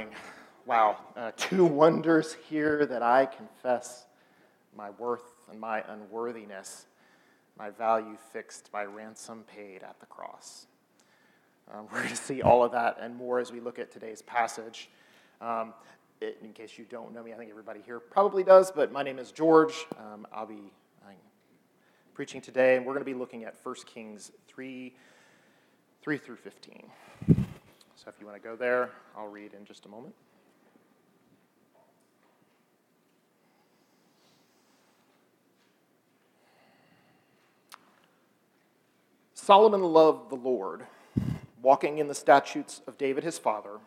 Morning. Wow, uh, two wonders here that I confess my worth and my unworthiness, my value fixed by ransom paid at the cross. Um, we're going to see all of that and more as we look at today's passage. Um, it, in case you don't know me, I think everybody here probably does, but my name is George. Um, I'll be I'm preaching today, and we're going to be looking at 1 Kings 3, 3 through 15. So if you want to go there, I'll read in just a moment. Solomon loved the Lord, walking in the statutes of David his father.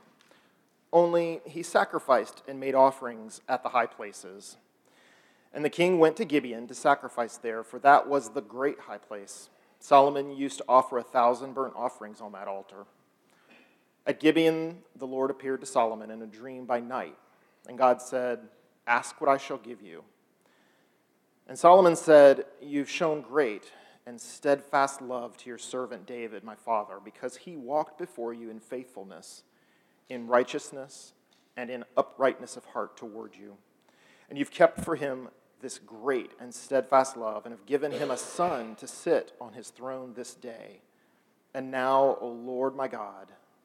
Only he sacrificed and made offerings at the high places. And the king went to Gibeon to sacrifice there, for that was the great high place. Solomon used to offer a thousand burnt offerings on that altar. At Gibeon, the Lord appeared to Solomon in a dream by night, and God said, Ask what I shall give you. And Solomon said, You've shown great and steadfast love to your servant David, my father, because he walked before you in faithfulness, in righteousness, and in uprightness of heart toward you. And you've kept for him this great and steadfast love, and have given him a son to sit on his throne this day. And now, O Lord my God,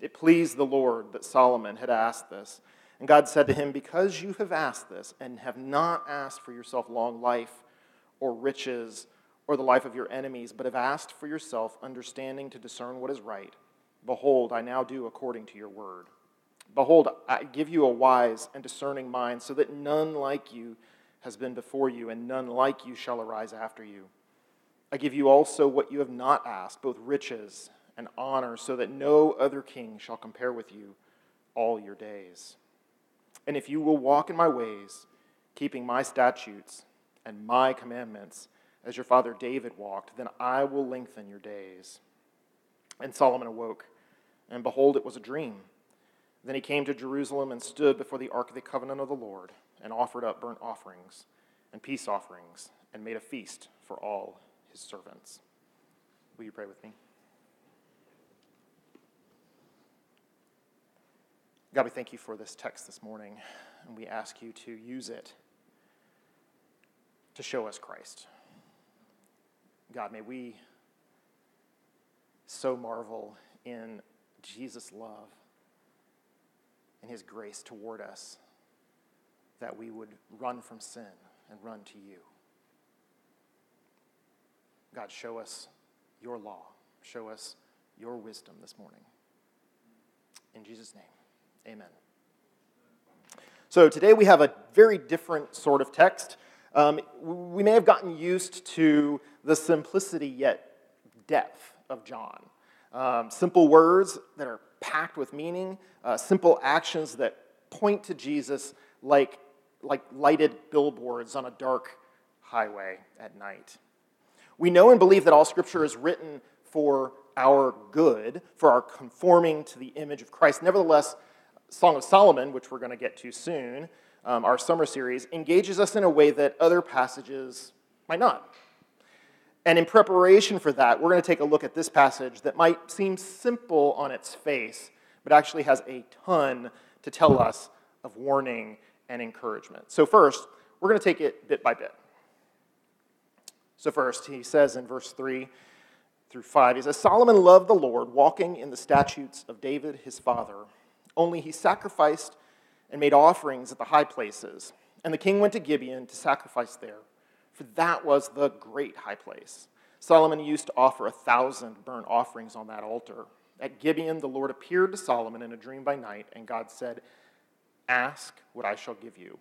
It pleased the Lord that Solomon had asked this. And God said to him, Because you have asked this, and have not asked for yourself long life or riches, or the life of your enemies, but have asked for yourself understanding to discern what is right. Behold, I now do according to your word. Behold, I give you a wise and discerning mind, so that none like you has been before you, and none like you shall arise after you. I give you also what you have not asked, both riches and honor, so that no other king shall compare with you all your days. And if you will walk in my ways, keeping my statutes and my commandments, as your father David walked, then I will lengthen your days. And Solomon awoke, and behold, it was a dream. Then he came to Jerusalem and stood before the ark of the covenant of the Lord, and offered up burnt offerings and peace offerings, and made a feast for all his servants. Will you pray with me? God, we thank you for this text this morning, and we ask you to use it to show us Christ. God, may we so marvel in Jesus' love and his grace toward us that we would run from sin and run to you. God, show us your law. Show us your wisdom this morning. In Jesus' name, amen. So today we have a very different sort of text. Um, we may have gotten used to the simplicity yet depth of John. Um, simple words that are packed with meaning, uh, simple actions that point to Jesus like, like lighted billboards on a dark highway at night. We know and believe that all Scripture is written for our good, for our conforming to the image of Christ. Nevertheless, Song of Solomon, which we're going to get to soon, um, our summer series, engages us in a way that other passages might not. And in preparation for that, we're going to take a look at this passage that might seem simple on its face, but actually has a ton to tell us of warning and encouragement. So, first, we're going to take it bit by bit. So, first, he says in verse 3 through 5, he says, Solomon loved the Lord, walking in the statutes of David his father. Only he sacrificed and made offerings at the high places. And the king went to Gibeon to sacrifice there, for that was the great high place. Solomon used to offer a thousand burnt offerings on that altar. At Gibeon, the Lord appeared to Solomon in a dream by night, and God said, Ask what I shall give you.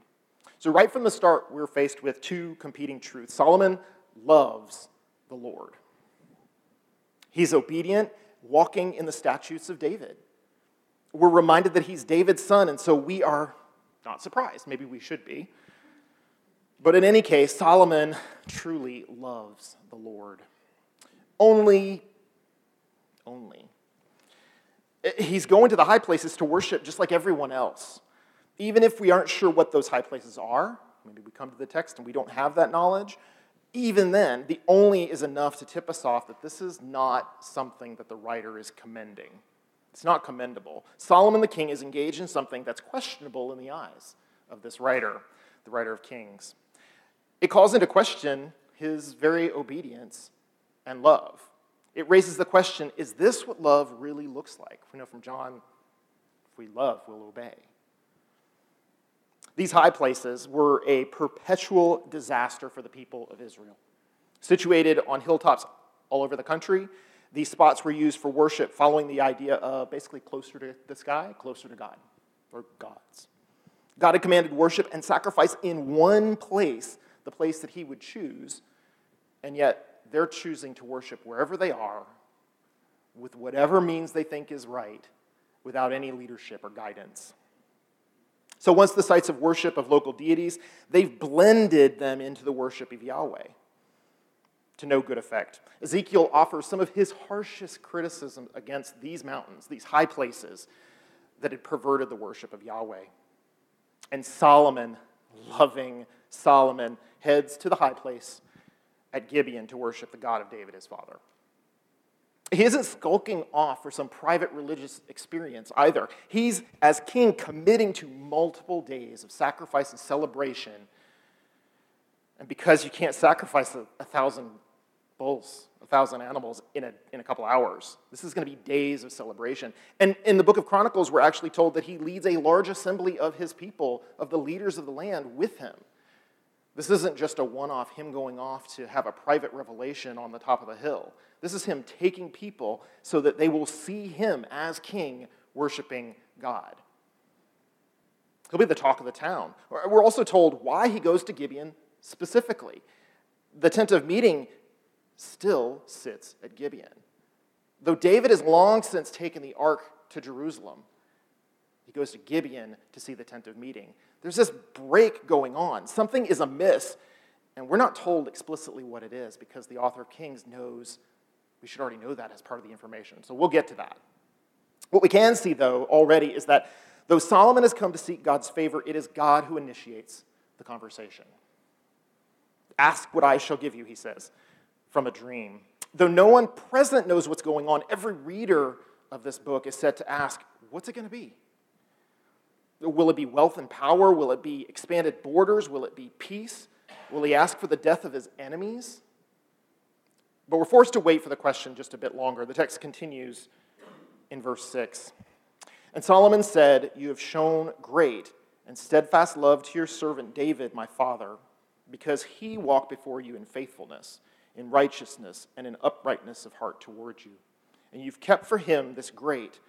So, right from the start, we're faced with two competing truths. Solomon loves the Lord, he's obedient, walking in the statutes of David. We're reminded that he's David's son, and so we are not surprised. Maybe we should be. But in any case, Solomon truly loves the Lord. Only, only. He's going to the high places to worship just like everyone else. Even if we aren't sure what those high places are, maybe we come to the text and we don't have that knowledge, even then, the only is enough to tip us off that this is not something that the writer is commending. It's not commendable. Solomon the king is engaged in something that's questionable in the eyes of this writer, the writer of Kings. It calls into question his very obedience and love. It raises the question is this what love really looks like? We know from John, if we love, we'll obey. These high places were a perpetual disaster for the people of Israel. Situated on hilltops all over the country, these spots were used for worship following the idea of basically closer to the sky, closer to God, or gods. God had commanded worship and sacrifice in one place, the place that He would choose, and yet they're choosing to worship wherever they are, with whatever means they think is right, without any leadership or guidance. So once the sites of worship of local deities, they've blended them into the worship of Yahweh to no good effect. Ezekiel offers some of his harshest criticism against these mountains, these high places that had perverted the worship of Yahweh. And Solomon, loving Solomon, heads to the high place at Gibeon to worship the God of David, his father. He isn't skulking off for some private religious experience either. He's, as king, committing to multiple days of sacrifice and celebration. And because you can't sacrifice a, a thousand bulls, a thousand animals in a, in a couple hours, this is going to be days of celebration. And in the book of Chronicles, we're actually told that he leads a large assembly of his people, of the leaders of the land, with him. This isn't just a one off, him going off to have a private revelation on the top of the hill. This is him taking people so that they will see him as king worshiping God. He'll be the talk of the town. We're also told why he goes to Gibeon specifically. The tent of meeting still sits at Gibeon. Though David has long since taken the ark to Jerusalem, he goes to Gibeon to see the tent of meeting. There's this break going on. Something is amiss, and we're not told explicitly what it is because the author of Kings knows we should already know that as part of the information. So we'll get to that. What we can see, though, already is that though Solomon has come to seek God's favor, it is God who initiates the conversation. Ask what I shall give you, he says, from a dream. Though no one present knows what's going on, every reader of this book is set to ask, what's it going to be? Will it be wealth and power? Will it be expanded borders? Will it be peace? Will he ask for the death of his enemies? But we're forced to wait for the question just a bit longer. The text continues in verse 6. And Solomon said, You have shown great and steadfast love to your servant David, my father, because he walked before you in faithfulness, in righteousness, and in uprightness of heart toward you. And you've kept for him this great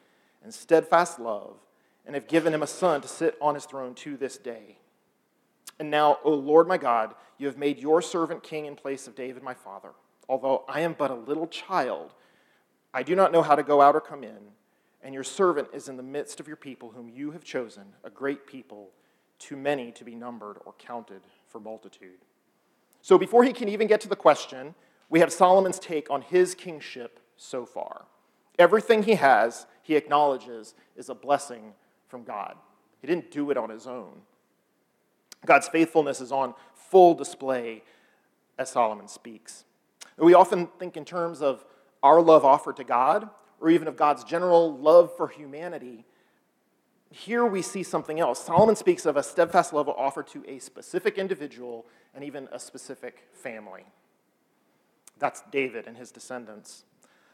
and steadfast love, and have given him a son to sit on his throne to this day. And now, O Lord my God, you have made your servant king in place of David, my father. Although I am but a little child, I do not know how to go out or come in, and your servant is in the midst of your people, whom you have chosen, a great people, too many to be numbered or counted for multitude. So before he can even get to the question, we have Solomon's take on his kingship so far. Everything he has, he acknowledges, is a blessing from God. He didn't do it on his own. God's faithfulness is on full display as Solomon speaks. We often think in terms of our love offered to God, or even of God's general love for humanity. Here we see something else. Solomon speaks of a steadfast love offered to a specific individual and even a specific family. That's David and his descendants.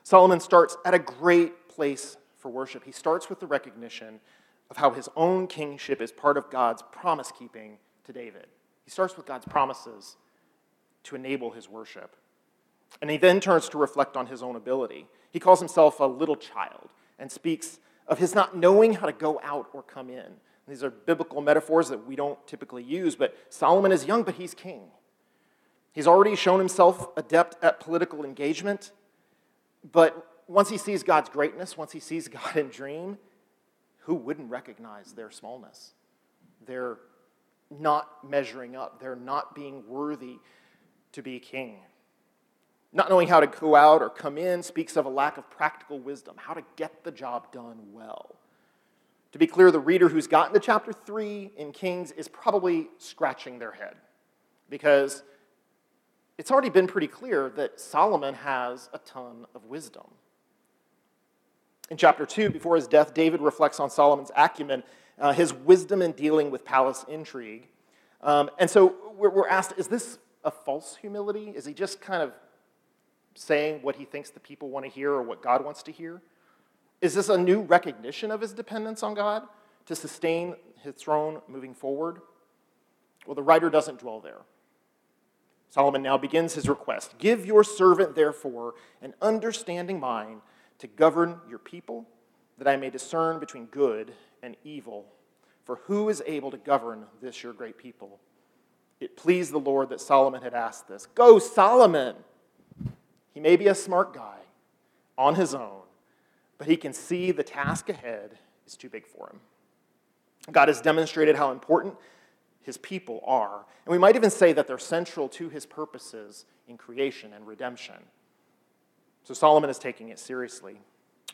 Solomon starts at a great place for worship. He starts with the recognition of how his own kingship is part of God's promise keeping to David. He starts with God's promises to enable his worship. And he then turns to reflect on his own ability. He calls himself a little child and speaks of his not knowing how to go out or come in. These are biblical metaphors that we don't typically use, but Solomon is young, but he's king. He's already shown himself adept at political engagement, but once he sees God's greatness, once he sees God in dream, who wouldn't recognize their smallness? Their not measuring up, they're not being worthy to be king. Not knowing how to go out or come in speaks of a lack of practical wisdom, how to get the job done well. To be clear, the reader who's gotten to chapter 3 in Kings is probably scratching their head because it's already been pretty clear that Solomon has a ton of wisdom. In chapter 2, before his death, David reflects on Solomon's acumen, uh, his wisdom in dealing with palace intrigue. Um, and so we're, we're asked is this a false humility? Is he just kind of saying what he thinks the people want to hear or what God wants to hear? Is this a new recognition of his dependence on God to sustain his throne moving forward? Well, the writer doesn't dwell there. Solomon now begins his request Give your servant, therefore, an understanding mind to govern your people, that I may discern between good and evil. For who is able to govern this your great people? It pleased the Lord that Solomon had asked this. Go, Solomon! He may be a smart guy on his own, but he can see the task ahead is too big for him. God has demonstrated how important his people are, and we might even say that they're central to his purposes in creation and redemption. So Solomon is taking it seriously.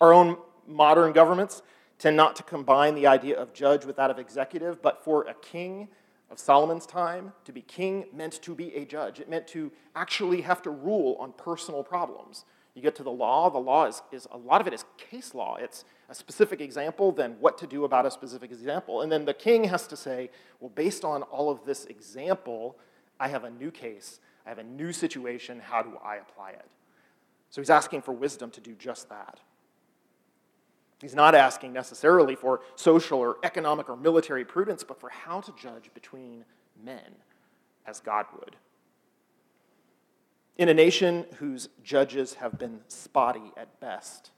Our own modern governments tend not to combine the idea of judge with that of executive, but for a king of Solomon's time, to be king meant to be a judge. It meant to actually have to rule on personal problems. You get to the law, the law is, is a lot of it is case law. It's a specific example, then what to do about a specific example. And then the king has to say, well, based on all of this example, I have a new case, I have a new situation, how do I apply it? So he's asking for wisdom to do just that. He's not asking necessarily for social or economic or military prudence, but for how to judge between men as God would. In a nation whose judges have been spotty at best,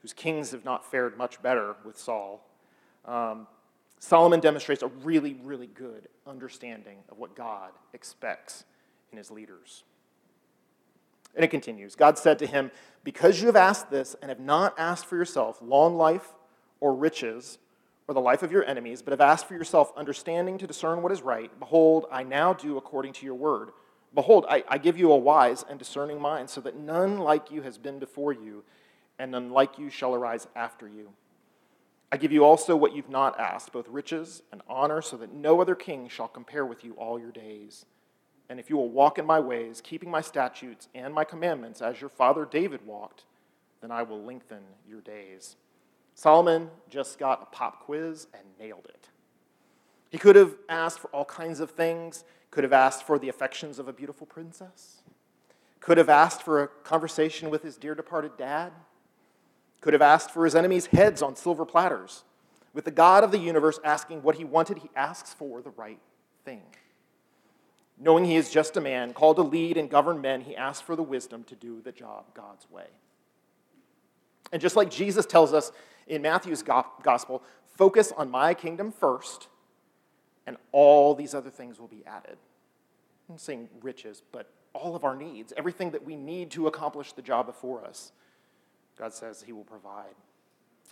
whose kings have not fared much better with Saul, um, Solomon demonstrates a really, really good understanding of what God expects in his leaders. And it continues God said to him, Because you have asked this and have not asked for yourself long life or riches or the life of your enemies, but have asked for yourself understanding to discern what is right, behold, I now do according to your word. Behold, I, I give you a wise and discerning mind, so that none like you has been before you, and none like you shall arise after you. I give you also what you've not asked, both riches and honor, so that no other king shall compare with you all your days. And if you will walk in my ways, keeping my statutes and my commandments as your father David walked, then I will lengthen your days. Solomon just got a pop quiz and nailed it. He could have asked for all kinds of things, could have asked for the affections of a beautiful princess, could have asked for a conversation with his dear departed dad, could have asked for his enemies' heads on silver platters. With the God of the universe asking what he wanted, he asks for the right thing. Knowing he is just a man, called to lead and govern men, he asks for the wisdom to do the job God's way. And just like Jesus tells us in Matthew's gospel, focus on my kingdom first, and all these other things will be added. I'm saying riches, but all of our needs, everything that we need to accomplish the job before us, God says he will provide.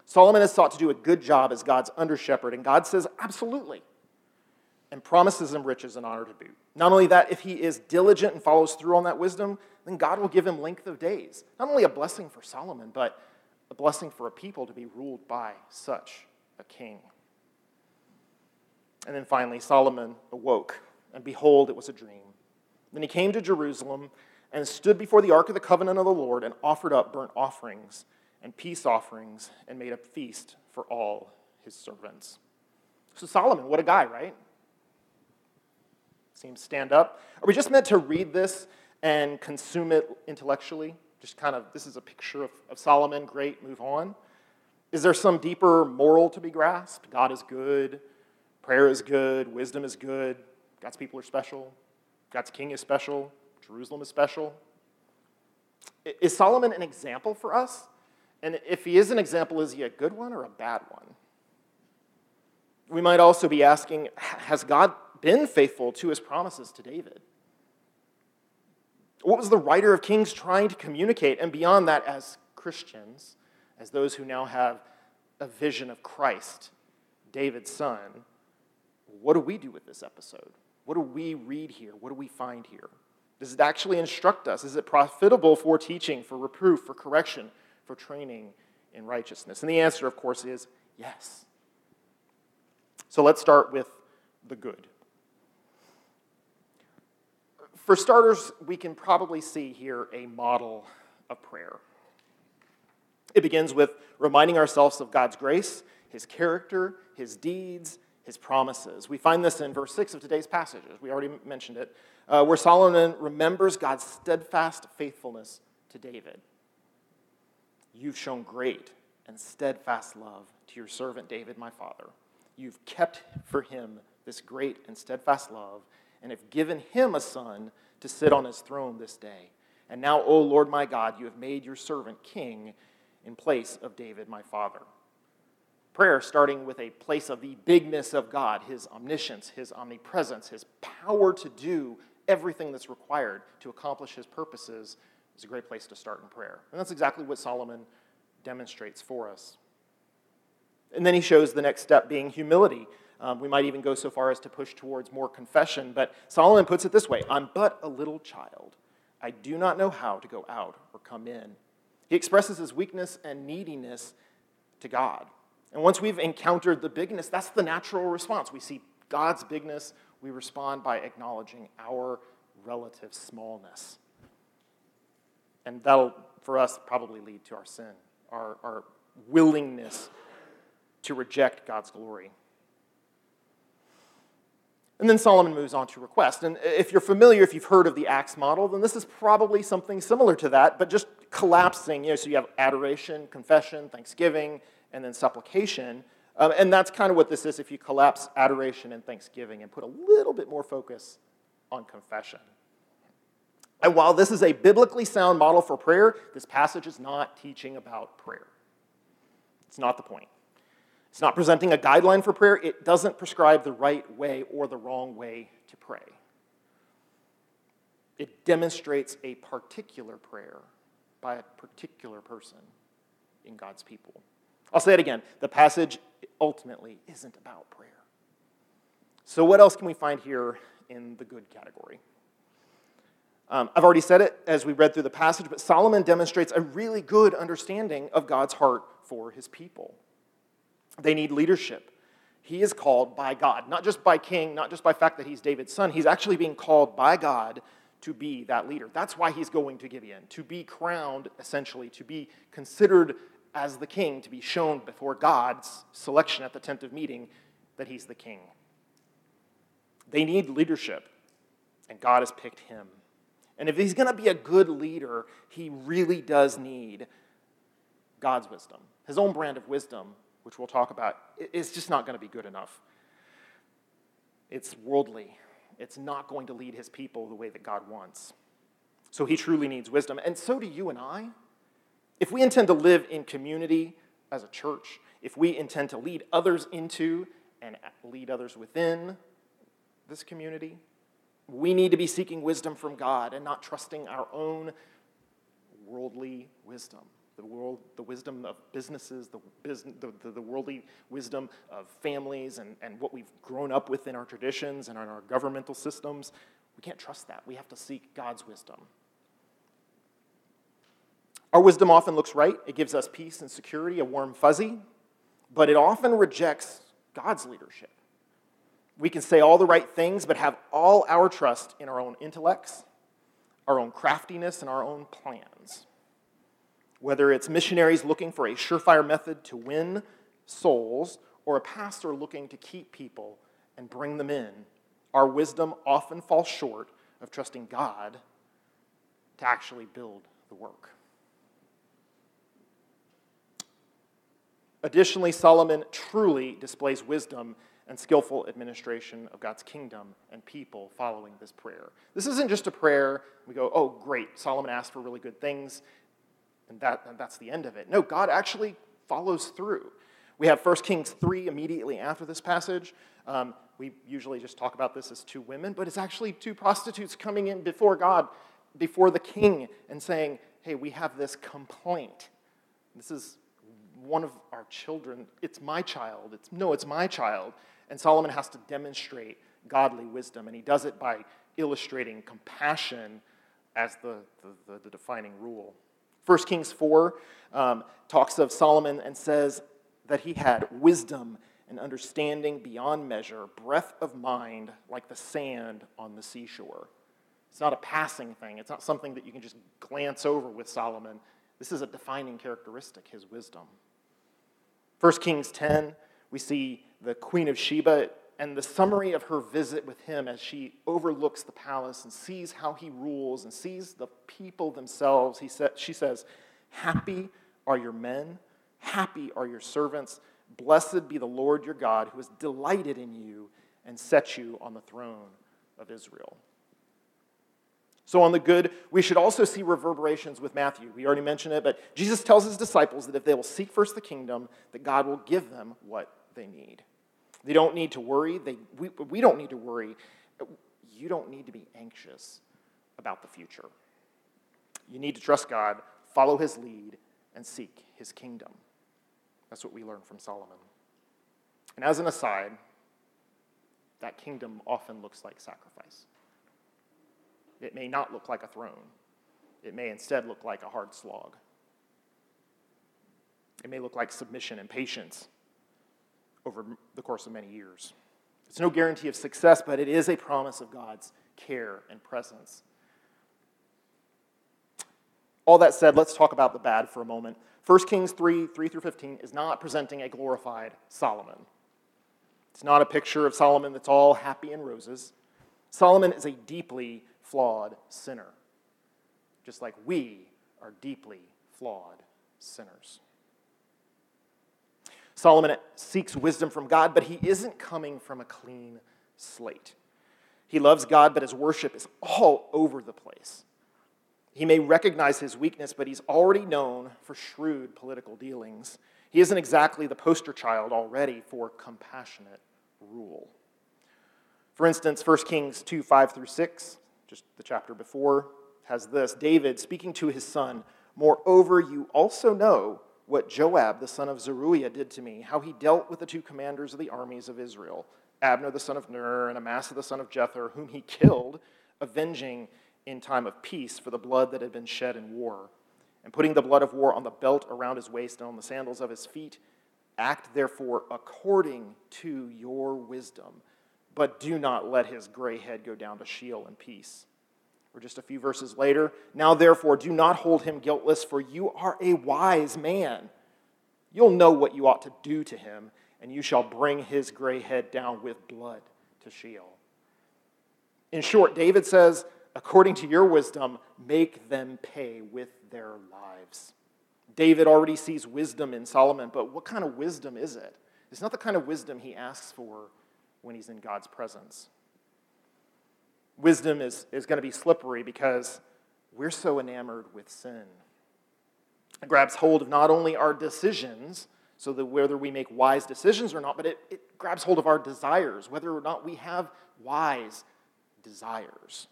Solomon has sought to do a good job as God's under shepherd, and God says, absolutely and promises him riches and honor to boot. Not only that, if he is diligent and follows through on that wisdom, then God will give him length of days. Not only a blessing for Solomon, but a blessing for a people to be ruled by such a king. And then finally, Solomon awoke, and behold, it was a dream. Then he came to Jerusalem and stood before the ark of the covenant of the Lord and offered up burnt offerings and peace offerings and made a feast for all his servants. So, Solomon, what a guy, right? Seems stand up. Are we just meant to read this and consume it intellectually? Just kind of, this is a picture of, of Solomon, great, move on? Is there some deeper moral to be grasped? God is good, prayer is good, wisdom is good, God's people are special, God's king is special, Jerusalem is special. Is Solomon an example for us? And if he is an example, is he a good one or a bad one? We might also be asking Has God been faithful to his promises to David? What was the writer of Kings trying to communicate? And beyond that, as Christians, as those who now have a vision of Christ, David's son, what do we do with this episode? What do we read here? What do we find here? Does it actually instruct us? Is it profitable for teaching, for reproof, for correction, for training in righteousness? And the answer, of course, is yes. So let's start with the good. For starters, we can probably see here a model of prayer. It begins with reminding ourselves of God's grace, His character, His deeds, His promises. We find this in verse 6 of today's passage, we already mentioned it, uh, where Solomon remembers God's steadfast faithfulness to David. You've shown great and steadfast love to your servant David, my father. You've kept for him this great and steadfast love, and have given him a son to sit on his throne this day. And now, O Lord my God, you have made your servant king in place of David, my father. Prayer starting with a place of the bigness of God, his omniscience, his omnipresence, his power to do everything that's required to accomplish his purposes is a great place to start in prayer. And that's exactly what Solomon demonstrates for us. And then he shows the next step being humility. Um, we might even go so far as to push towards more confession, but Solomon puts it this way I'm but a little child. I do not know how to go out or come in. He expresses his weakness and neediness to God. And once we've encountered the bigness, that's the natural response. We see God's bigness, we respond by acknowledging our relative smallness. And that'll, for us, probably lead to our sin, our, our willingness to reject God's glory. And then Solomon moves on to request. And if you're familiar, if you've heard of the Acts model, then this is probably something similar to that, but just collapsing. You know, so you have adoration, confession, thanksgiving, and then supplication. Um, and that's kind of what this is if you collapse adoration and thanksgiving and put a little bit more focus on confession. And while this is a biblically sound model for prayer, this passage is not teaching about prayer. It's not the point. It's not presenting a guideline for prayer. It doesn't prescribe the right way or the wrong way to pray. It demonstrates a particular prayer by a particular person in God's people. I'll say it again. The passage ultimately isn't about prayer. So, what else can we find here in the good category? Um, I've already said it as we read through the passage, but Solomon demonstrates a really good understanding of God's heart for his people. They need leadership. He is called by God, not just by king, not just by fact that he's David's son. He's actually being called by God to be that leader. That's why he's going to Gibeon, to be crowned, essentially, to be considered as the king, to be shown before God's selection at the tent of meeting that he's the king. They need leadership, and God has picked him. And if he's going to be a good leader, he really does need God's wisdom, his own brand of wisdom which we'll talk about, is just not going to be good enough. It's worldly. It's not going to lead his people the way that God wants. So he truly needs wisdom. And so do you and I. If we intend to live in community as a church, if we intend to lead others into and lead others within this community, we need to be seeking wisdom from God and not trusting our own worldly wisdom the world, the wisdom of businesses, the, business, the, the, the, worldly wisdom of families, and, and what we've grown up with in our traditions and in our governmental systems. We can't trust that. We have to seek God's wisdom. Our wisdom often looks right, it gives us peace and security, a warm fuzzy, but it often rejects God's leadership. We can say all the right things, but have all our trust in our own intellects, our own craftiness, and our own plans whether it's missionaries looking for a surefire method to win souls or a pastor looking to keep people and bring them in, our wisdom often falls short of trusting God to actually build the work. Additionally, Solomon truly displays wisdom and skillful administration of God's kingdom and people following this prayer. This isn't just a prayer, we go, oh, great, Solomon asked for really good things, and, that, that's the end of it. No, God actually follows through. We have 1 Kings 3 immediately after this passage. Um, we usually just talk about this as two women, but it's actually two prostitutes coming in before God, before the king, and saying, hey, we have this complaint. This is one of our children. It's my child. It's, no, it's my child. And Solomon has to demonstrate godly wisdom, and he does it by illustrating compassion as the, the, the defining rule. 1 Kings 4 um, talks of Solomon and says that he had wisdom and understanding beyond measure, breadth of mind like the sand on the seashore. It's not a passing thing, it's not something that you can just glance over with Solomon. This is a defining characteristic, his wisdom. 1 Kings 10, we see the Queen of Sheba and the summary of her visit with him as she overlooks the palace and sees how he rules and sees the people themselves. He sa- she says, Happy are your men, happy are your servants. Blessed be the Lord your God who has delighted in you and set you on the throne of Israel. So, on the good, we should also see reverberations with Matthew. We already mentioned it, but Jesus tells his disciples that if they will seek first the kingdom, that God will give them what they need. They don't need to worry. They, we, we don't need to worry. You don't need to be anxious about the future. You need to trust God, follow his lead, and seek his kingdom. That's what we learn from Solomon. And as an aside, that kingdom often looks like sacrifice. It may not look like a throne, it may instead look like a hard slog. It may look like submission and patience over the course of many years. It's no guarantee of success, but it is a promise of God's care and presence. All that said, let's talk about the bad for a moment. 1 Kings 3 3 through 15 is not presenting a glorified Solomon. It's not a picture of Solomon that's all happy and roses. Solomon is a deeply flawed sinner, just like we are deeply flawed sinners. Solomon seeks wisdom from God, but he isn't coming from a clean slate. He loves God, but his worship is all over the place. He may recognize his weakness, but he's already known for shrewd political dealings. He isn't exactly the poster child already for compassionate rule. For instance, 1 Kings 2 5 through 6 just the chapter before, has this David speaking to his son, Moreover, you also know what Joab, the son of Zeruiah, did to me, how he dealt with the two commanders of the armies of Israel, Abner the son of Ner and Amasa the son of Jether, whom he killed, avenging in time of peace for the blood that had been shed in war, and putting the blood of war on the belt around his waist and on the sandals of his feet. Act therefore according to your wisdom but do not let his gray head go down to Sheol in peace. Or just a few verses later, now therefore do not hold him guiltless, for you are a wise man. You'll know what you ought to do to him, and you shall bring his gray head down with blood to Sheol. In short, David says, according to your wisdom, make them pay with their lives. David already sees wisdom in Solomon, but what kind of wisdom is it? It's not the kind of wisdom he asks for when he's in God's presence. Wisdom is, is going to be slippery because we're so enamored with sin. It grabs hold of not only our decisions, so that whether we make wise decisions or not, but it, it grabs hold of our desires, whether or not we have wise desires.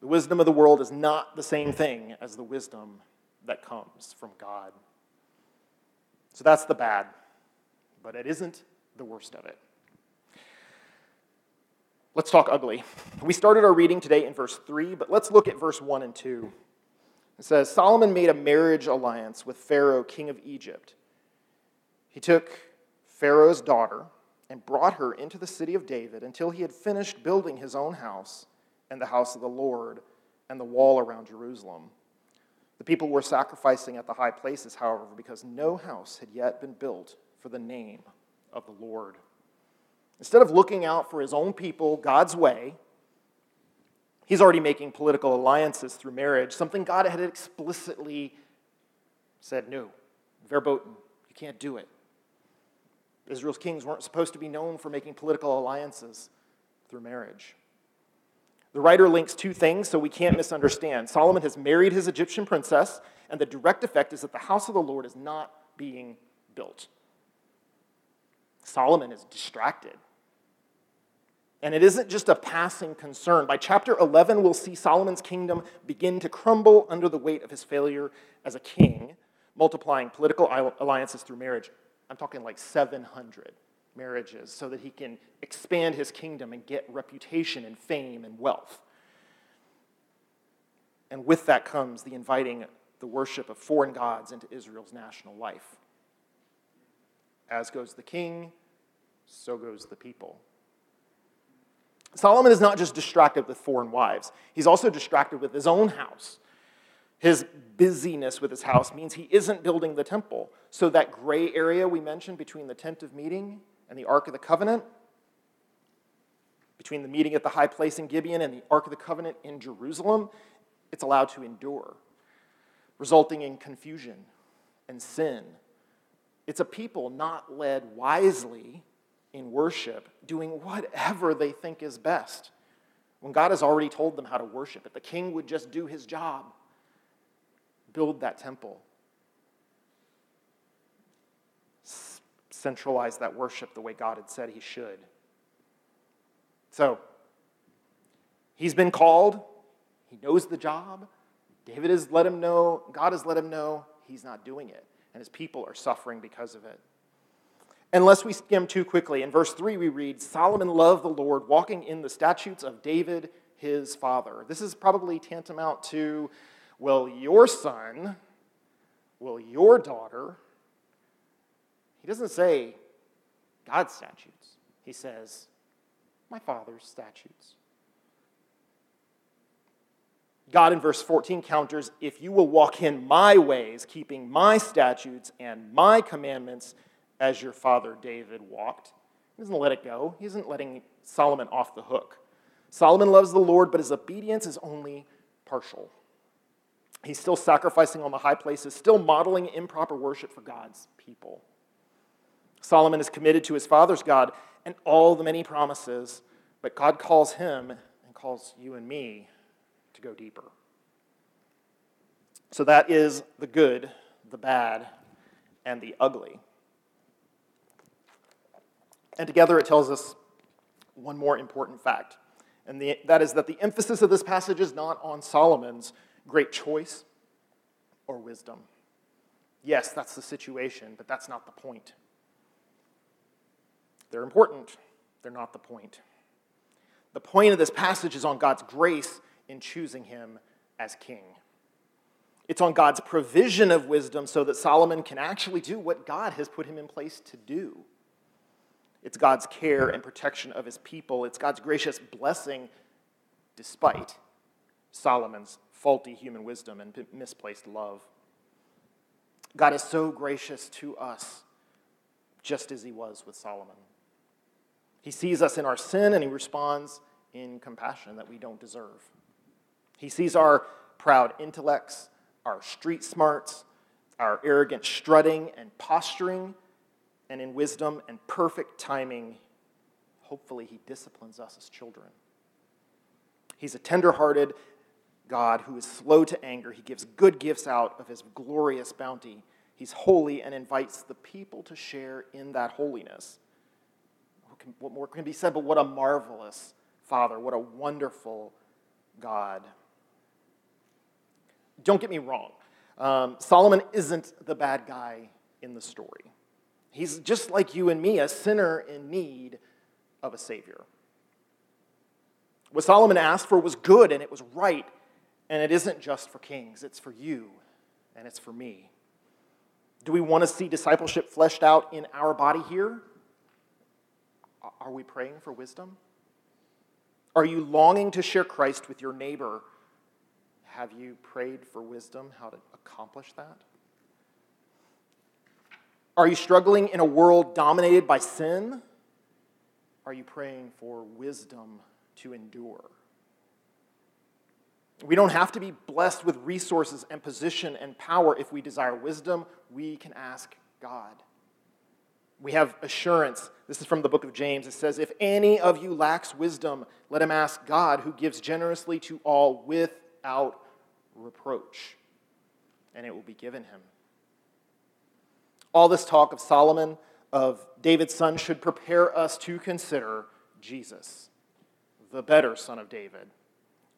The wisdom of the world is not the same thing as the wisdom that comes from God. So that's the bad, but it isn't the worst of it. Let's talk ugly. We started our reading today in verse 3, but let's look at verse 1 and 2. It says Solomon made a marriage alliance with Pharaoh, king of Egypt. He took Pharaoh's daughter and brought her into the city of David until he had finished building his own house and the house of the Lord and the wall around Jerusalem. The people were sacrificing at the high places, however, because no house had yet been built for the name of the Lord. Instead of looking out for his own people God's way, he's already making political alliances through marriage, something God had explicitly said no. Verboten. You can't do it. Israel's kings weren't supposed to be known for making political alliances through marriage. The writer links two things so we can't misunderstand. Solomon has married his Egyptian princess, and the direct effect is that the house of the Lord is not being built. Solomon is distracted. And it isn't just a passing concern. By chapter 11, we'll see Solomon's kingdom begin to crumble under the weight of his failure as a king, multiplying political alliances through marriage. I'm talking like 700 marriages so that he can expand his kingdom and get reputation and fame and wealth. And with that comes the inviting the worship of foreign gods into Israel's national life. As goes the king, so goes the people. Solomon is not just distracted with foreign wives, he's also distracted with his own house. His busyness with his house means he isn't building the temple. So, that gray area we mentioned between the tent of meeting and the Ark of the Covenant, between the meeting at the high place in Gibeon and the Ark of the Covenant in Jerusalem, it's allowed to endure, resulting in confusion and sin. It's a people not led wisely in worship, doing whatever they think is best. When God has already told them how to worship, if the king would just do his job, build that temple, centralize that worship the way God had said he should. So, he's been called, he knows the job. David has let him know, God has let him know he's not doing it, and his people are suffering because of it. Unless we skim too quickly, in verse 3 we read Solomon loved the Lord, walking in the statutes of David his father. This is probably tantamount to, well, your son, well, your daughter. He doesn't say God's statutes, he says, my father's statutes. God in verse 14 counters, if you will walk in my ways, keeping my statutes and my commandments, as your father David walked. He doesn't let it go, he isn't letting Solomon off the hook. Solomon loves the Lord, but his obedience is only partial. He's still sacrificing on the high places, still modeling improper worship for God's people. Solomon is committed to his father's God and all the many promises, but God calls him and calls you and me to go deeper. So that is the good, the bad, and the ugly. And together it tells us one more important fact, and the, that is that the emphasis of this passage is not on Solomon's great choice or wisdom. Yes, that's the situation, but that's not the point. They're important, they're not the point. The point of this passage is on God's grace in choosing him as king. It's on God's provision of wisdom so that Solomon can actually do what God has put him in place to do. It's God's care and protection of his people. It's God's gracious blessing despite Solomon's faulty human wisdom and misplaced love. God is so gracious to us, just as he was with Solomon. He sees us in our sin and he responds in compassion that we don't deserve. He sees our proud intellects, our street smarts, our arrogant strutting and posturing and in wisdom and perfect timing, hopefully, He disciplines us as children. He's a tender-hearted God who is slow to anger. He gives good gifts out of His glorious bounty. He's holy and invites the people to share in that holiness. What more can be said? But what a marvelous Father, what a wonderful God. Don't get me wrong. Um, Solomon isn't the bad guy in the story. He's just like you and me, a sinner in need of a Savior. What Solomon asked for was good and it was right, and it isn't just for kings, it's for you and it's for me. Do we want to see discipleship fleshed out in our body here? Are we praying for wisdom? Are you longing to share Christ with your neighbor? Have you prayed for wisdom how to accomplish that? Are you struggling in a world dominated by sin? Are you praying for wisdom to endure? We don't have to be blessed with resources and position and power if we desire wisdom. We can ask God We have assurance. This is from the book of James. It says, If any of you lacks wisdom, let him ask God, who gives generously to all without reproach, and it will be given him. All this talk of Solomon, of David's son, should prepare us to consider Jesus, the better son of David.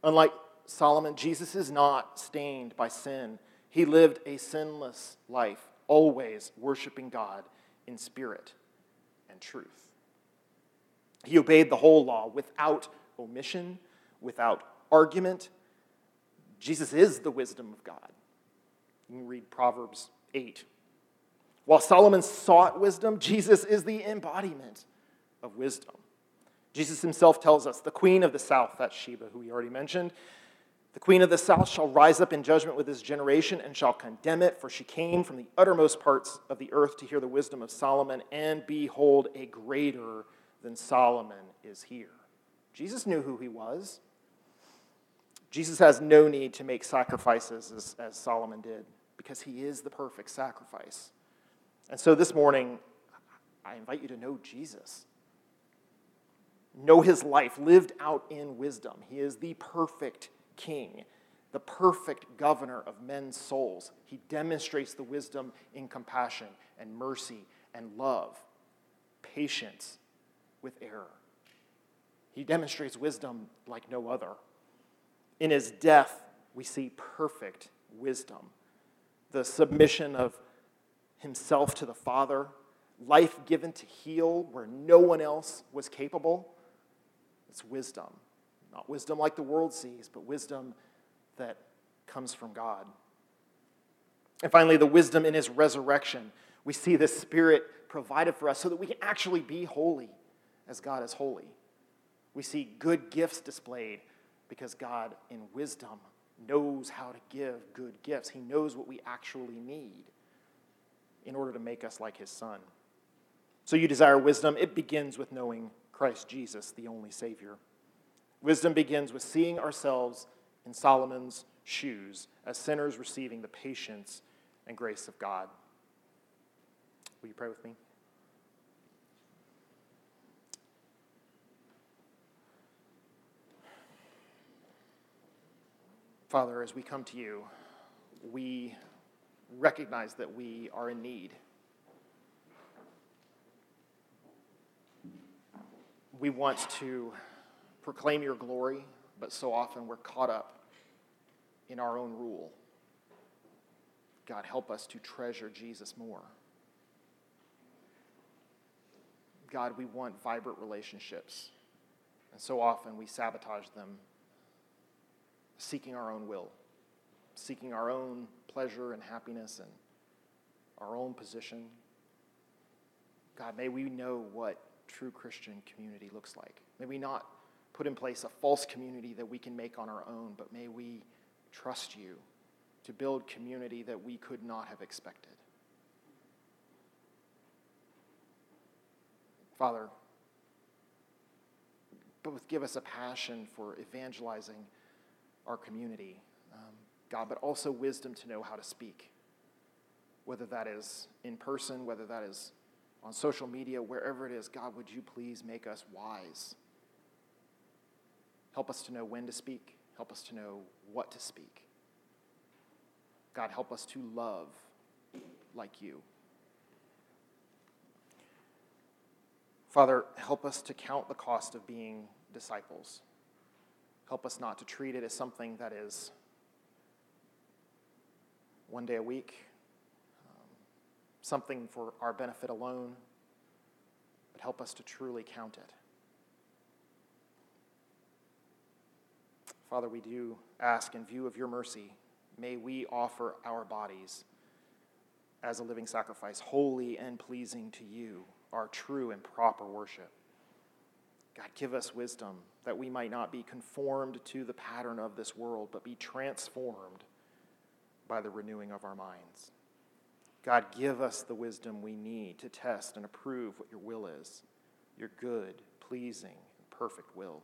Unlike Solomon, Jesus is not stained by sin. He lived a sinless life, always worshiping God in spirit and truth. He obeyed the whole law without omission, without argument. Jesus is the wisdom of God. You can read Proverbs 8. While Solomon sought wisdom, Jesus is the embodiment of wisdom. Jesus himself tells us the queen of the south, that's Sheba, who we already mentioned, the queen of the south shall rise up in judgment with this generation and shall condemn it, for she came from the uttermost parts of the earth to hear the wisdom of Solomon, and behold, a greater than Solomon is here. Jesus knew who he was. Jesus has no need to make sacrifices as, as Solomon did, because he is the perfect sacrifice. And so this morning, I invite you to know Jesus. Know his life lived out in wisdom. He is the perfect king, the perfect governor of men's souls. He demonstrates the wisdom in compassion and mercy and love, patience with error. He demonstrates wisdom like no other. In his death, we see perfect wisdom, the submission of himself to the Father, life given to heal where no one else was capable. It's wisdom. Not wisdom like the world sees, but wisdom that comes from God. And finally, the wisdom in his resurrection. We see the Spirit provided for us so that we can actually be holy as God is holy. We see good gifts displayed because God, in wisdom, knows how to give good gifts. He knows what we actually need in order to make us like his Son. So, you desire wisdom, it begins with knowing Christ Jesus, the only Savior. Wisdom begins with seeing ourselves in Solomon's shoes as sinners receiving the patience and grace of God. Will you pray with me? Father, as we come to you, we recognize that we are in need. We want to proclaim your glory, but so often we're caught up in our own rule. God, help us to treasure Jesus more. God, we want vibrant relationships, and so often we sabotage them, seeking our own will, seeking our own pleasure and happiness and our own position. God, may we know what true Christian community looks like. May we not put in place a false community that we can make on our own, but may we trust you to build community that we could not have expected. Father, both give us a passion for evangelizing our community, um, God, but also wisdom to know how to speak, whether that is in person, whether that is on social media, wherever it is. God, would you please make us wise? Help us to know when to speak. Help us to know what to speak. God, help us to love like you. Father, help us to count the cost of being disciples. Help us not to treat it as something that is one day a week, um, something for our benefit alone, but help us to truly count it. Father, we do ask in view of your mercy, may we offer our bodies as a living sacrifice, holy and pleasing to you, our true and proper worship. God, give us wisdom that we might not be conformed to the pattern of this world, but be transformed by the renewing of our minds. God, give us the wisdom we need to test and approve what your will is, your good, pleasing, and perfect will.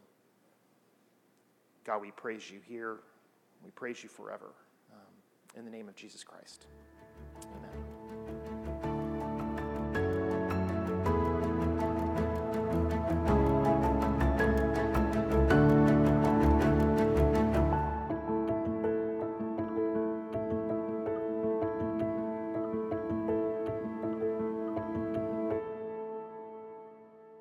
God, we praise you here. We praise you forever. Um, in the name of Jesus Christ.